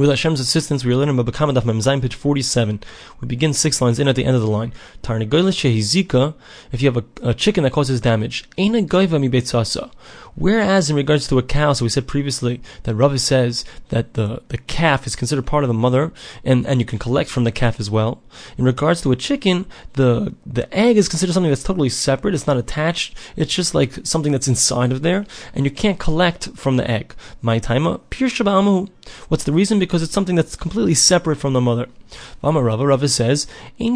With Hashem's assistance, we are learning about Daf Memzayin, page 47. We begin six lines in at the end of the line. Tarnagoyla if you have a, a, chicken that causes damage. Whereas in regards to a cow, so we said previously that Ravi says that the, the calf is considered part of the mother, and, and you can collect from the calf as well. In regards to a chicken, the the egg is considered something that's totally separate. It's not attached. It's just like something that's inside of there, and you can't collect from the egg. My pure What's the reason? Because it's something that's completely separate from the mother. Vama Rava, Rava says, When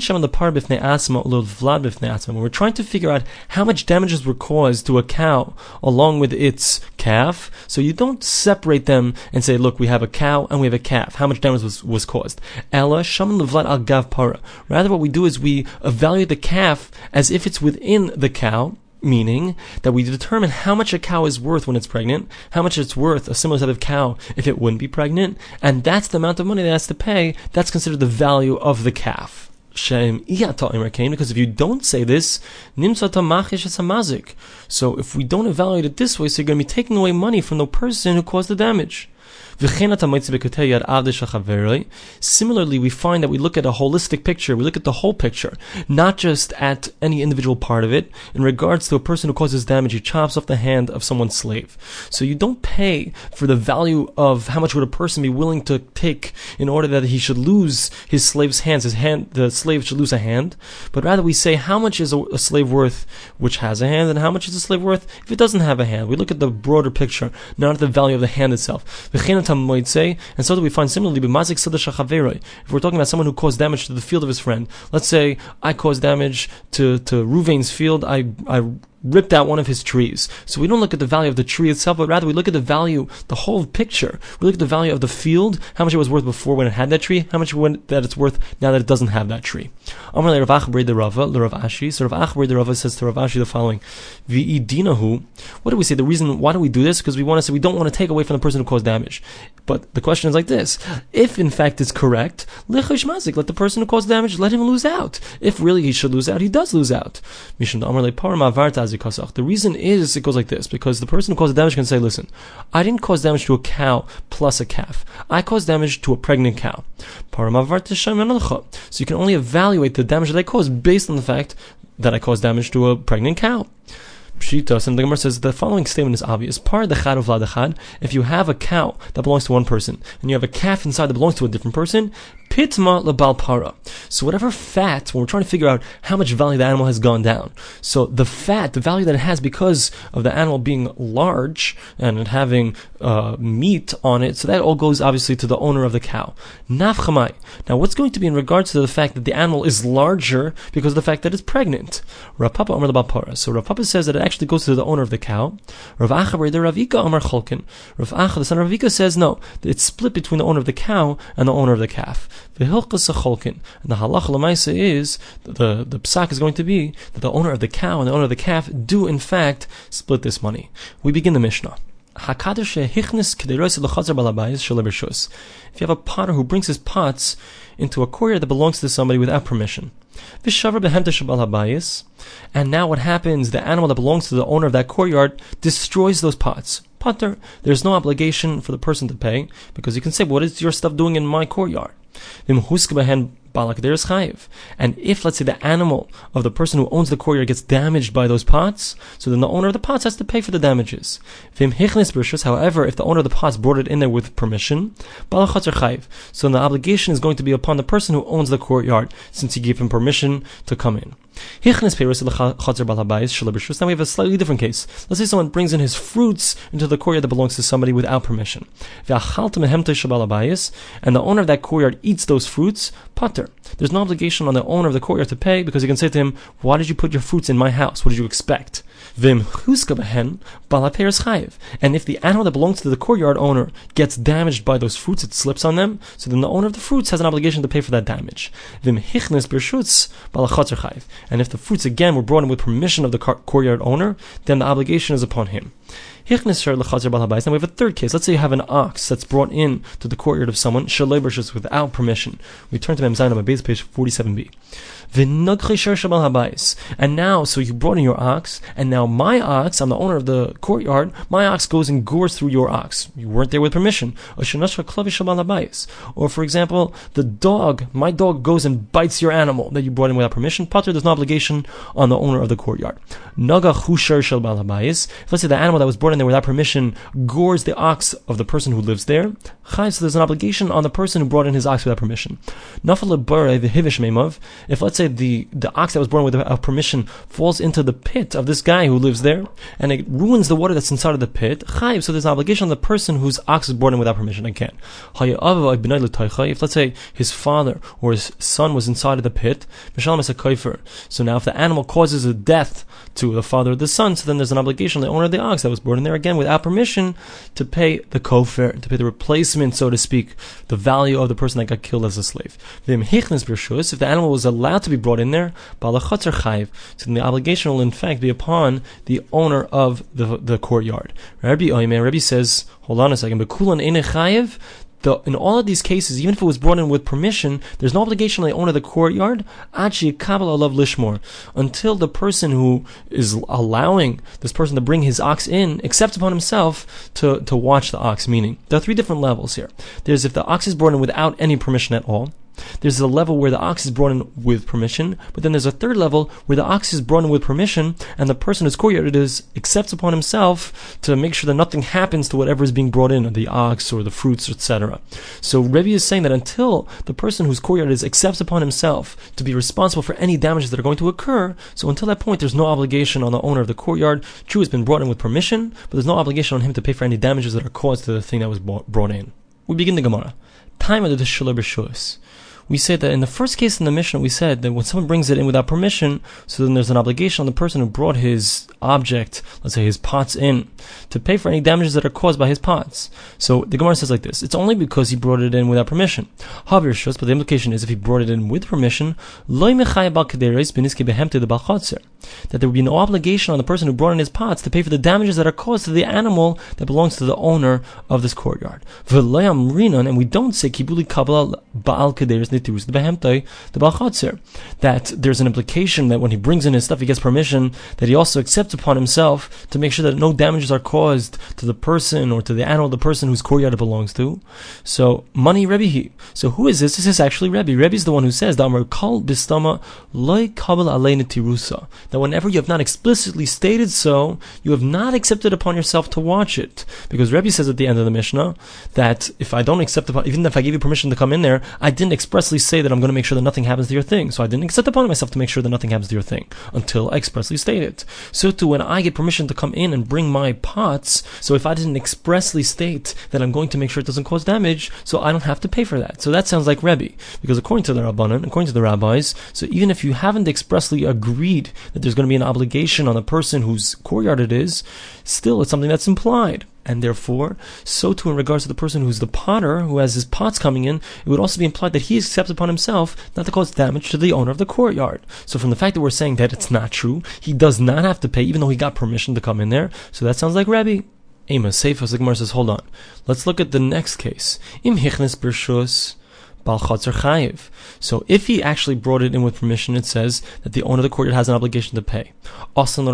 we're trying to figure out how much damages were caused to a cow along with its calf, so you don't separate them and say, look, we have a cow and we have a calf. How much damage was, was caused? Ella, al gav para. Rather, what we do is we evaluate the calf as if it's within the cow, meaning that we determine how much a cow is worth when it's pregnant, how much it's worth a similar type of cow if it wouldn't be pregnant, and that's the amount of money that has to pay. That's considered the value of the calf. Because if you don't say this, so if we don't evaluate it this way, so you're going to be taking away money from the person who caused the damage. Similarly, we find that we look at a holistic picture, we look at the whole picture, not just at any individual part of it. In regards to a person who causes damage, he chops off the hand of someone's slave. So you don't pay for the value of how much would a person be willing to take in order that he should lose his slave's hands, his hand, the slave should lose a hand, but rather we say how much is a, a slave worth which has a hand and how much is a slave worth if it doesn't have a hand. We look at the broader picture, not at the value of the hand itself. And so do we find similarly, if we're talking about someone who caused damage to the field of his friend, let's say I caused damage to, to Ruvain's field, I, I ripped out one of his trees. So we don't look at the value of the tree itself, but rather we look at the value, the whole picture. We look at the value of the field, how much it was worth before when it had that tree, how much that it's worth now that it doesn't have that tree. Amr Rav the Rava, Rav Ashi. So Rav Acha Brei the Rava says to Rav Ashi the following: V'idinahu. What do we say? The reason why do we do this? Because we want to say we don't want to take away from the person who caused damage. But the question is like this: If in fact it's correct, let the person who caused damage let him lose out. If really he should lose out, he does lose out. The reason is it goes like this because the person who caused the damage can say, "Listen, I didn't cause damage to a cow plus a calf. I caused damage to a pregnant cow." So you can only evaluate the damage that I caused based on the fact that I caused damage to a pregnant cow. Pshitas, and the Gemara says the following statement is obvious. Par dechad of ladechad, if you have a cow that belongs to one person, and you have a calf inside that belongs to a different person, pitma lebal para. So whatever fat, when we're trying to figure out how much value the animal has gone down, so the fat, the value that it has because of the animal being large and having uh, meat on it, so that all goes obviously to the owner of the cow. Nafchamai. Now what's going to be in regards to the fact that the animal is larger because of the fact that it's pregnant? Rav Papa Omer lebal para. So Rav Papa says that it actually goes to the owner of the cow. Rav Acha, the Rav Ika Omer Cholkin. Rav Acha, the son of Rav Ika says no, it's split between the owner of the cow and the owner of the calf. V'hilchas cholkin. And the halacha lemaisa is the the psak is going to be that the owner of the cow and the owner of the calf do in fact split this money. We begin the Mishnah. If you have a potter who brings his pots into a courtyard that belongs to somebody without permission, and now what happens? The animal that belongs to the owner of that courtyard destroys those pots. Potter, there's no obligation for the person to pay because you can say, "What is your stuff doing in my courtyard?" dem Husky Herrn balak there is chayiv. And if, let's say, the animal of the person who owns the courtyard gets damaged by those pots, so then the owner of the pots has to pay for the damages. However, if the owner of the pots brought it in there with permission, chayiv. So then the obligation is going to be upon the person who owns the courtyard, since he gave him permission to come in. Now we have a slightly different case. Let's say someone brings in his fruits into the courtyard that belongs to somebody without permission. And the owner of that courtyard eats those fruits, pater. There's no obligation on the owner of the courtyard to pay because he can say to him, Why did you put your fruits in my house? What did you expect? Vim behen chayiv. And if the animal that belongs to the courtyard owner gets damaged by those fruits, it slips on them, so then the owner of the fruits has an obligation to pay for that damage. Vim hichnes bershutz chayiv. And if the fruits again were brought in with permission of the courtyard owner, then the obligation is upon him. Now we have a third case. Let's say you have an ox that's brought in to the courtyard of someone, without permission. We turn to Memzain on base page 47b. And now, so you brought in your ox, and now my ox, I'm the owner of the courtyard, my ox goes and gores through your ox. You weren't there with permission. Or for example, the dog, my dog goes and bites your animal that you brought in without permission. Pater, there's no obligation on the owner of the courtyard. Let's say the animal that was brought in there without permission gores the ox of the person who lives there, chai, so there's an obligation on the person who brought in his ox without permission. If let's say the, the ox that was born without permission falls into the pit of this guy who lives there, and it ruins the water that's inside of the pit, chayiv, so there's an obligation on the person whose ox is born in without permission again. If let's say his father or his son was inside of the pit, so now if the animal causes a death to the father or the son, so then there's an obligation on the owner of the ox that was born in there again without permission to pay the kofer, to pay the replacement, so to speak, the value of the person that got killed as a slave. If the animal was allowed to be brought in there, so then the obligation will in fact be upon the owner of the, the courtyard. Rabbi Oimer, Rabbi says, hold on a second, the, in all of these cases, even if it was brought in with permission, there's no obligation on the owner of the courtyard, Lishmor, until the person who is allowing this person to bring his ox in accepts upon himself to, to watch the ox. Meaning, there are three different levels here. There's if the ox is brought in without any permission at all, there's a level where the ox is brought in with permission, but then there's a third level where the ox is brought in with permission, and the person who's courtyard is accepts upon himself to make sure that nothing happens to whatever is being brought in, the ox or the fruits, etc. So Rebbe is saying that until the person whose courtyard is accepts upon himself to be responsible for any damages that are going to occur, so until that point there's no obligation on the owner of the courtyard. True has been brought in with permission, but there's no obligation on him to pay for any damages that are caused to the thing that was brought in. We begin the Gemara. Time of the Shalom we say that in the first case in the Mishnah, we said that when someone brings it in without permission, so then there's an obligation on the person who brought his object, let's say his pots in, to pay for any damages that are caused by his pots. So the Gemara says like this: It's only because he brought it in without permission. However, shows, but the implication is if he brought it in with permission, that there would be no obligation on the person who brought in his pots to pay for the damages that are caused to the animal that belongs to the owner of this courtyard. And we don't say kibuli baal that there's an implication that when he brings in his stuff, he gets permission, that he also accepts upon himself to make sure that no damages are caused to the person or to the animal, the person whose courtyard it belongs to. So, money Rebbe. So, who is this? This is actually Rebbe. Rebbe is the one who says, that whenever you have not explicitly stated so, you have not accepted upon yourself to watch it. Because Rebbe says at the end of the Mishnah that if I don't accept upon, even if I gave you permission to come in there, I didn't express expressly say that I'm going to make sure that nothing happens to your thing. So I didn't accept upon myself to make sure that nothing happens to your thing until I expressly state it. So too, when I get permission to come in and bring my pots, so if I didn't expressly state that I'm going to make sure it doesn't cause damage, so I don't have to pay for that. So that sounds like Rebbe. Because according to the Rabbanan, according to the rabbis, so even if you haven't expressly agreed that there's going to be an obligation on the person whose courtyard it is, still it's something that's implied. And therefore, so too in regards to the person who's the potter, who has his pots coming in, it would also be implied that he accepts upon himself not to cause damage to the owner of the courtyard. So from the fact that we're saying that it's not true, he does not have to pay, even though he got permission to come in there. So that sounds like Rabbi. Amos, Seifas, the Gemara says, hold on. Let's look at the next case. Im hichnes bershus. Chayiv. So if he actually brought it in with permission, it says that the owner of the courtyard has an obligation to pay. Asan.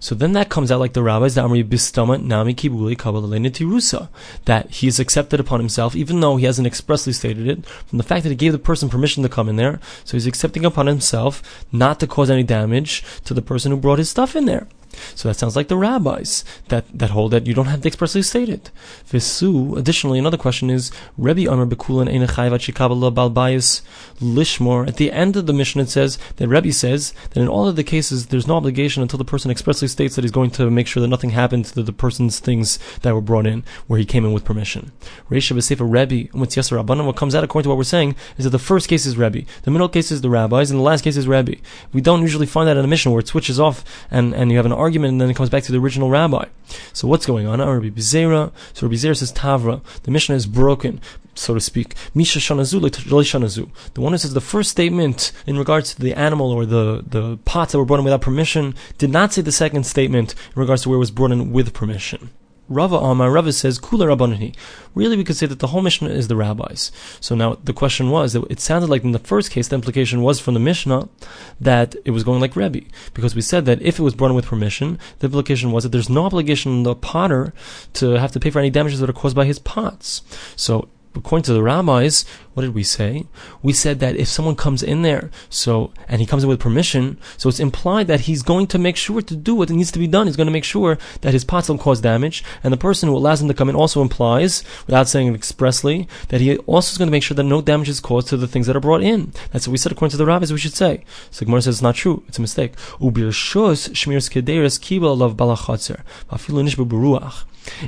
So then that comes out like the rabbis that Nami Kibuli Tirusa, that he has accepted upon himself, even though he hasn't expressly stated it, from the fact that he gave the person permission to come in there, so he's accepting upon himself not to cause any damage to the person who brought his stuff in there. So that sounds like the rabbis that, that hold that you don't have to expressly state it. Visu, additionally, another question is, Rebbe Amr Bekulan Chikabala Balbayis Lishmor. At the end of the Mishnah, it says that Rebbe says that in all of the cases, there's no obligation until the person expressly states that he's going to make sure that nothing happened to the, person's things that were brought in, where he came in with permission. Reisha B'Sefer Rebbe, Umitz Rabbanim, what comes out according to what we're saying is that the first case is Rebbe, the middle case is the rabbis, and the last case is Rebbe. We don't usually find that in a Mishnah where it switches off and, and you have an argument and then it comes back to the original rabbi. So what's going on? Rabbi Bezerah. So Rabbi Bezerah says Tavra. The Mishnah is broken, so to speak. Misha shanazu shanazu. The one who says the first statement in regards to the animal or the, the pots that were brought in without permission did not say the second statement in regards to where it was brought in with permission. Rava Amar, Rava says, Kula Rabbanani. Really, we could say that the whole Mishnah is the rabbis. So now the question was that it sounded like in the first case, the implication was from the Mishnah that it was going like Rebbe. Because we said that if it was brought with permission, the implication was that there's no obligation on the potter to have to pay for any damages that are caused by his pots. So according to the rabbis, what did we say? We said that if someone comes in there, so and he comes in with permission, so it's implied that he's going to make sure to do what needs to be done. He's going to make sure that his pots don't cause damage, and the person who allows him to come in also implies, without saying it expressly, that he also is going to make sure that no damage is caused to the things that are brought in. That's what we said according to the rabbis. We should say. So Gemara says it's not true. It's a mistake.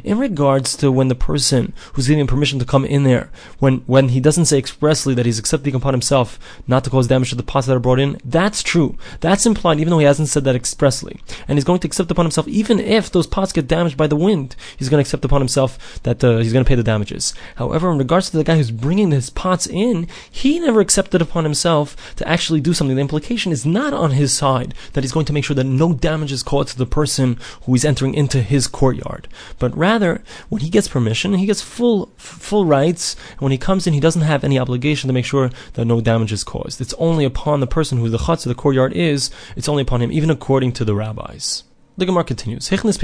In regards to when the person who's giving permission to come in there, when when he doesn't say expressly that he's accepting upon himself not to cause damage to the pots that are brought in, that's true. That's implied even though he hasn't said that expressly. And he's going to accept upon himself, even if those pots get damaged by the wind, he's going to accept upon himself that uh, he's going to pay the damages. However, in regards to the guy who's bringing his pots in, he never accepted upon himself to actually do something. The implication is not on his side that he's going to make sure that no damage is caused to the person who is entering into his courtyard. But but rather when he gets permission, he gets full full rights. And when he comes in, he doesn't have any obligation to make sure that no damage is caused. It's only upon the person who the chutz of the courtyard is. It's only upon him, even according to the rabbis. The Gemara continues. We said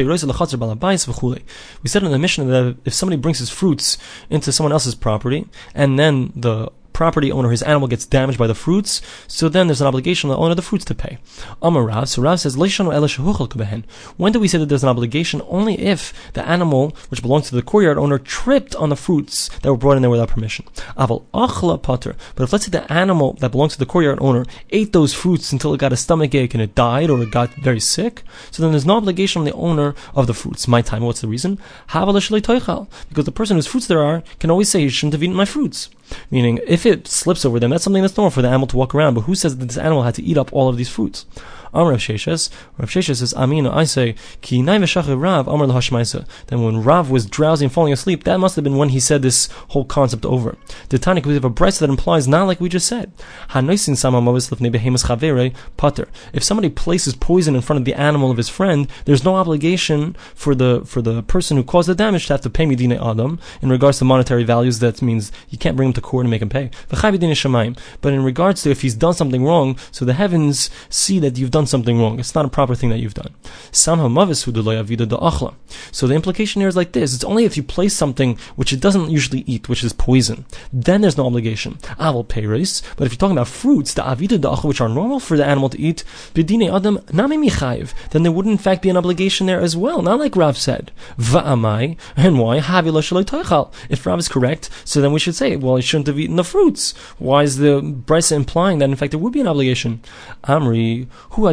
in the Mishnah that if somebody brings his fruits into someone else's property, and then the property owner, his animal gets damaged by the fruits, so then there's an obligation on the owner of the fruits to pay. Amar Rav, so Rav says, when do we say that there's an obligation? Only if the animal, which belongs to the courtyard owner, tripped on the fruits that were brought in there without permission. But if let's say the animal that belongs to the courtyard owner ate those fruits until it got a stomach ache and it died or it got very sick, so then there's no obligation on the owner of the fruits. My time, what's the reason? Because the person whose fruits there are can always say, you shouldn't have eaten my fruits. Meaning, if it slips over them, that's something that's normal for the animal to walk around. But who says that this animal had to eat up all of these fruits? Rav Sheshes, Rav Sheshes says, Amina, I say, Ki Rav, Amr Lahashmaisa. Then when Rav was drowsy and falling asleep, that must have been when he said this whole concept over. The Tanic, we have a breast that implies not like we just said. If somebody places poison in front of the animal of his friend, there's no obligation for the for the person who caused the damage to have to pay Medina Adam. In regards to monetary values, that means you can't bring him to court and make him pay. But in regards to if he's done something wrong, so the heavens see that you've done done something wrong. It's not a proper thing that you've done. So the implication here is like this: it's only if you place something which it doesn't usually eat, which is poison, then there's no obligation. Ah, I will pay race. But if you're talking about fruits, the avida da'achla, which are normal for the animal to eat, then there would in fact be an obligation there as well. Not like Rav said, va'amai, and why If Rav is correct, so then we should say, well, he shouldn't have eaten the fruits. Why is the brisa implying that in fact there would be an obligation? Amri, who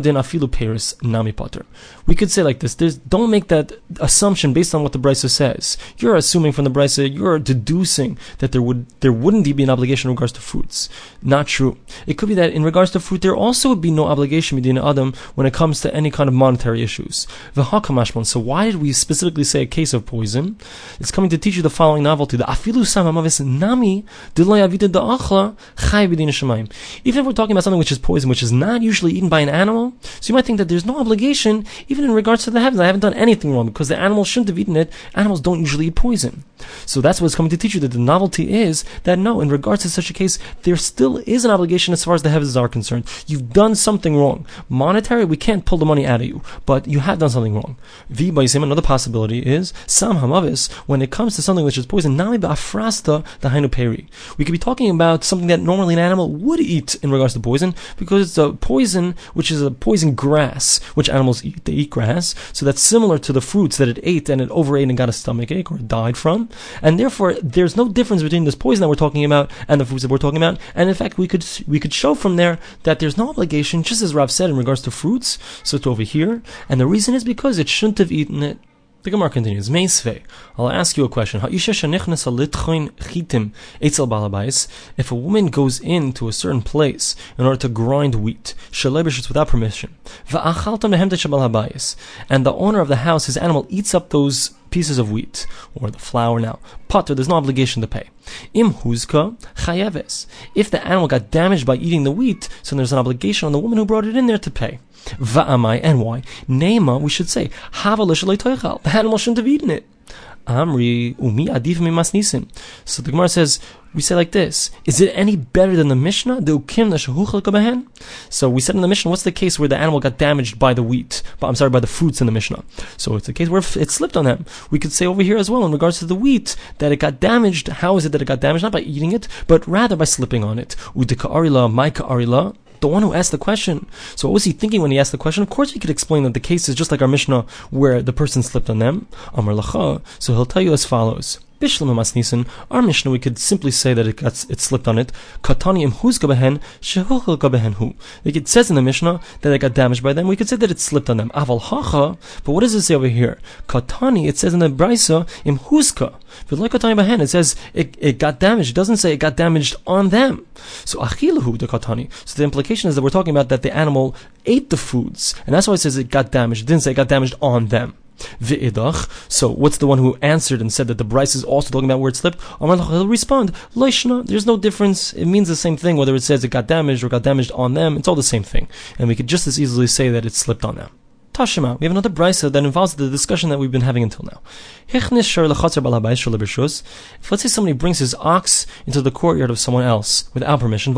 We could say like this: There's, don't make that assumption based on what the brisa says. You're assuming from the brisa, you're deducing that there would there wouldn't be an obligation in regards to fruits. Not true. It could be that in regards to fruit, there also would be no obligation between adam when it comes to any kind of monetary issues. So why did we specifically say a case of poison? It's coming to teach you the following novelty: the afilu samamavis nami Even if we're talking about something which is poison, which is not usually eaten by an animal so you might think that there's no obligation, even in regards to the heavens. I haven't done anything wrong because the animal shouldn't have eaten it. Animals don't usually eat poison. So that's what's coming to teach you that the novelty is that no, in regards to such a case, there still is an obligation as far as the heavens are concerned. You've done something wrong. Monetary, we can't pull the money out of you, but you have done something wrong. V by another possibility is Sam Hamavis, when it comes to something which is poison, Nami Ba'afrasta the Hainu. We could be talking about something that normally an animal would eat in regards to poison, because it's a poison which is a poison grass, which animals eat. They eat grass, so that's similar to the fruits that it ate and it overate and got a stomach ache or died from. And therefore, there's no difference between this poison that we're talking about and the fruits that we're talking about. And in fact, we could we could show from there that there's no obligation, just as Rav said in regards to fruits, so to over here. And the reason is because it shouldn't have eaten it The Gemara continues, Meisve, I'll ask you a question. If a woman goes into a certain place in order to grind wheat, without permission, and the owner of the house, his animal, eats up those pieces of wheat, or the flour now, potter, there's no obligation to pay. Im huzka chayeves. If the animal got damaged by eating the wheat, so there's an obligation on the woman who brought it in there to pay. Va'amai, and why? Nema, we should say, hava The animal shouldn't have eaten it. Amri umi adif. So the Gemara says, we say like this: Is it any better than the Mishnah? The ukim So we said in the Mishnah, what's the case where the animal got damaged by the wheat? But I'm sorry, by the fruits in the Mishnah. So it's a case where it slipped on them. We could say over here as well in regards to the wheat that it got damaged. How is it that it got damaged? Not by eating it, but rather by slipping on it. Udika arila, maika arila the one who asked the question. So what was he thinking when he asked the question? Of course, he could explain that the case is just like our Mishnah, where the person slipped on them. Amar lacha. So he'll tell you as follows. Bishlam Masnisin, our Mishnah, we could simply say that it got it slipped on it. Katani imhuz gabehen, shehuchel hu. Like It says in the Mishnah that it got damaged by them. We could say that it slipped on them. Aval hacha, but what does it say over here? Katani, it says in the Brisa, imhuzka. It says it, it got damaged. It doesn't say it got damaged on them. So achilahu the katani. So the implication is that we're talking about that the animal ate the foods, and that's why it says it got damaged. It didn't say it got damaged on them. V'idach. So what's the one who answered and said that the brisa is also talking about where it slipped? Amar He'll respond, Loishna. There's no difference. It means the same thing whether it says it got damaged or got damaged on them. It's all the same thing, and we could just as easily say that it slipped on them. Tashima. We have another brisa that involves the discussion that we've been having until now. If let's say somebody brings his ox into the courtyard of someone else without permission, and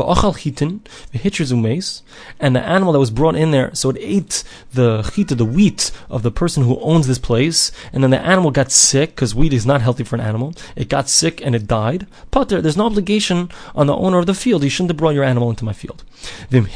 the animal that was brought in there, so it ate the chita, the wheat of the person who owns this place, and then the animal got sick, because wheat is not healthy for an animal. It got sick and it died. Pater, there's no obligation on the owner of the field. You shouldn't have brought your animal into my field. However,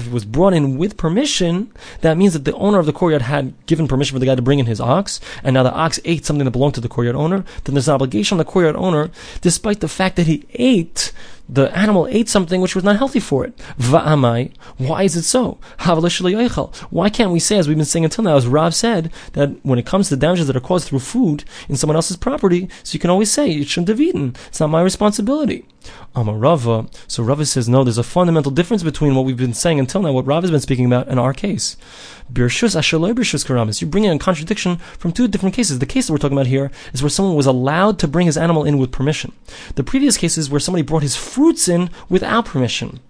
if it was brought in with permission, that means that the owner of the courtyard had given permission for the guy to bring in his ox, and now the ox ate something that belonged to the courtyard owner, then there's an obligation on the courtyard owner, despite the fact that he ate the animal ate something which was not healthy for it. Va'amai, why is it so? Why can't we say, as we've been saying until now, as Rav said, that when it comes to damages that are caused through food in someone else's property, so you can always say, it shouldn't have eaten. It's not my responsibility. Amar Rava. So Rava says, no, there's a fundamental difference between what we've been saying until now, what Rav has been speaking about, in our case. Birshus Birshus. You bring in a contradiction from two different cases. The case that we're talking about here is where someone was allowed to bring his animal in with permission. The previous case is where somebody brought his fruits in without permission.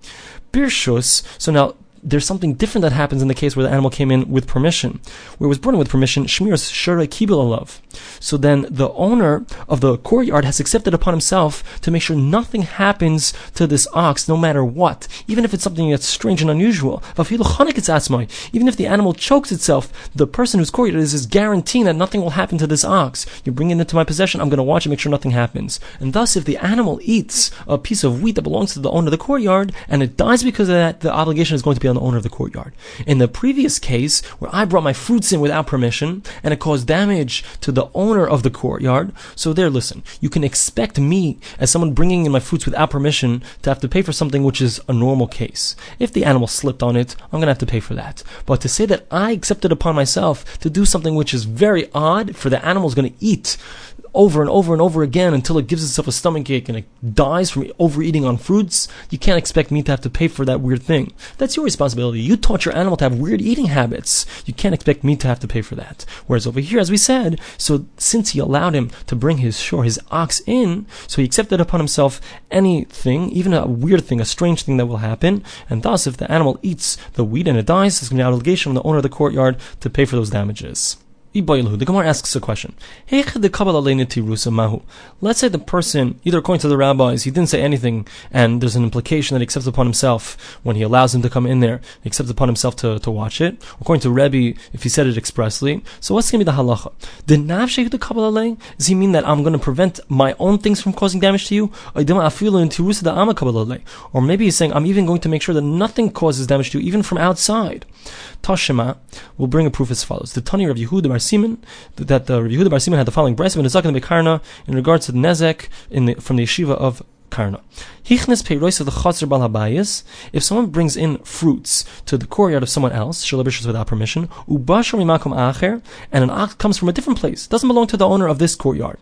Birshus, so now there's something different that happens in the case where the animal came in with permission. Where it was in with permission, Shmiras Shara Kibul Alav. So then the owner of the courtyard has accepted upon himself to make sure nothing happens to this ox, no matter what. Even if it's something that's strange and unusual. Even if the animal chokes itself, the person whose courtyard is is guaranteeing that nothing will happen to this ox. You bring it into my possession, I'm going to watch and make sure nothing happens. And thus, if the animal eats a piece of wheat that belongs to the owner of the courtyard, and it dies because of that, the obligation is going to be on the owner of the courtyard. In the previous case, where I brought my fruits in without permission, and it caused damage to the owner of the courtyard, so there, listen, you can expect me, as someone bringing in my fruits without permission, to have to pay for something which is a normal case. If the animal slipped on it, I'm gonna have to pay for that. But to say that I accepted upon myself to do something which is very odd for the animal's gonna eat, over and over and over again until it gives itself a stomach ache and it dies from overeating on fruits, you can't expect me to have to pay for that weird thing. That's your responsibility. You taught your animal to have weird eating habits. You can't expect me to have to pay for that. Whereas over here, as we said, so since he allowed him to bring his shore, his ox in, so he accepted upon himself anything, even a weird thing, a strange thing that will happen, and thus if the animal eats the wheat and it dies, there's going to be an obligation on the owner of the courtyard to pay for those damages. The Gemara asks a question. Let's say the person, either according to the rabbis, he didn't say anything, and there's an implication that he accepts upon himself when he allows him to come in there, he accepts upon himself to, to watch it. According to Rebbe, if he said it expressly. So what's going to be the halacha? Did Navsheh the Kabbalah Does he mean that I'm going to prevent my own things from causing damage to you? Or maybe he's saying, I'm even going to make sure that nothing causes damage to you, even from outside. Tashima will bring a proof as follows. The Tani of Yehuda Bar Simon, that the Yehuda Bar Simon had the following brisa in the Bekarna in regards to the Nezek the, from the yeshiva of karna. If someone brings in fruits to the courtyard of someone else, shalabishus without permission, and an ox comes from a different place, doesn't belong to the owner of this courtyard,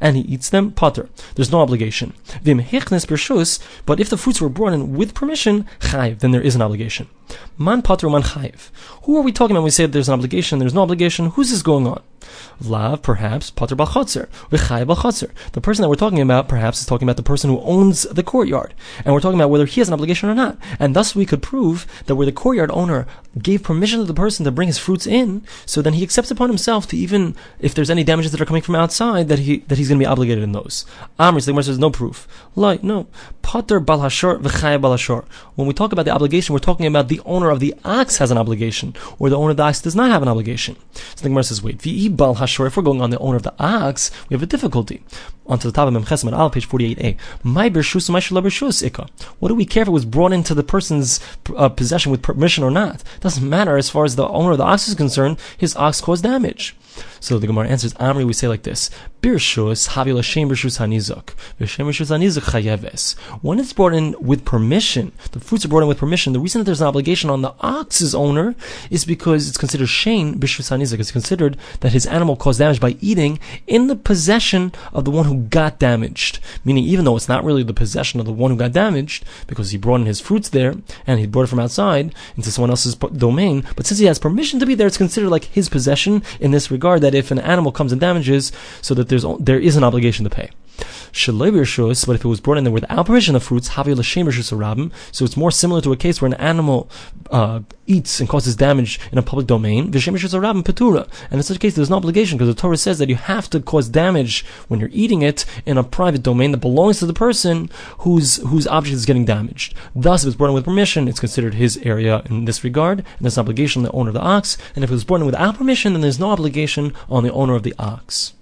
and he eats them, potter. There's no obligation. But if the fruits were brought in with permission, then there is an obligation. Man potter man chayiv. Who are we talking about when we say there's an obligation, there's no obligation? Who's this going on? Lav, perhaps, Pater Balchotzer, V'chai Balchotzer. The person that we're talking about, perhaps, is talking about the person who owns the courtyard. And we're talking about whether he has an obligation or not. And thus we could prove that where the courtyard owner gave permission to the person to bring his fruits in, so then he accepts upon himself to even, if there's any damages that are coming from outside, that he that he's going to be obligated in those. Amri, the says, no proof. Like, no. Pater Balhashor, V'chai Balhashor. When we talk about the obligation, we're talking about the owner of the ox has an obligation, or the owner of the ox does not have an obligation. So the Gemara says, wait, Bal Hashor, if we're going on the owner of the ox, we have a difficulty. Onto the top of Memchesem Al, page 48a. My Bershus, my Bershus Ikka. What do we care if it was brought into the person's uh, possession with permission or not? Doesn't matter as far as the owner of the ox is concerned, his ox caused damage. So the Gemara answers, Amri, we say like this, Birshus, Havila Shem Birshus Hanizuk. Vishem Birshus Hanizuk Chayeves. When it's brought in with permission, the fruits are brought in with permission, the reason that there's an obligation on the ox's owner is because it's considered Shane Birshus Hanizuk. It's considered that his animal caused damage by eating in the possession of the one who got damaged. Meaning, even though it's not really the possession of the one who got damaged, because he brought in his fruits there, and he brought it from outside into someone else's domain, but since he has permission to be there, it's considered like his possession in this regard that if an animal comes and damages, so that there's there is an obligation to pay. But if it was brought in there without permission of fruits, so it's more similar to a case where an animal uh, eats and causes damage in a public domain. And in such a case, there's no obligation because the Torah says that you have to cause damage when you're eating it in a private domain that belongs to the person whose whose object is getting damaged. Thus, if it's brought in with permission, it's considered his area in this regard, and there's an obligation on the owner of the ox. And if it was brought in without permission, then there's no obligation on the owner of the ox.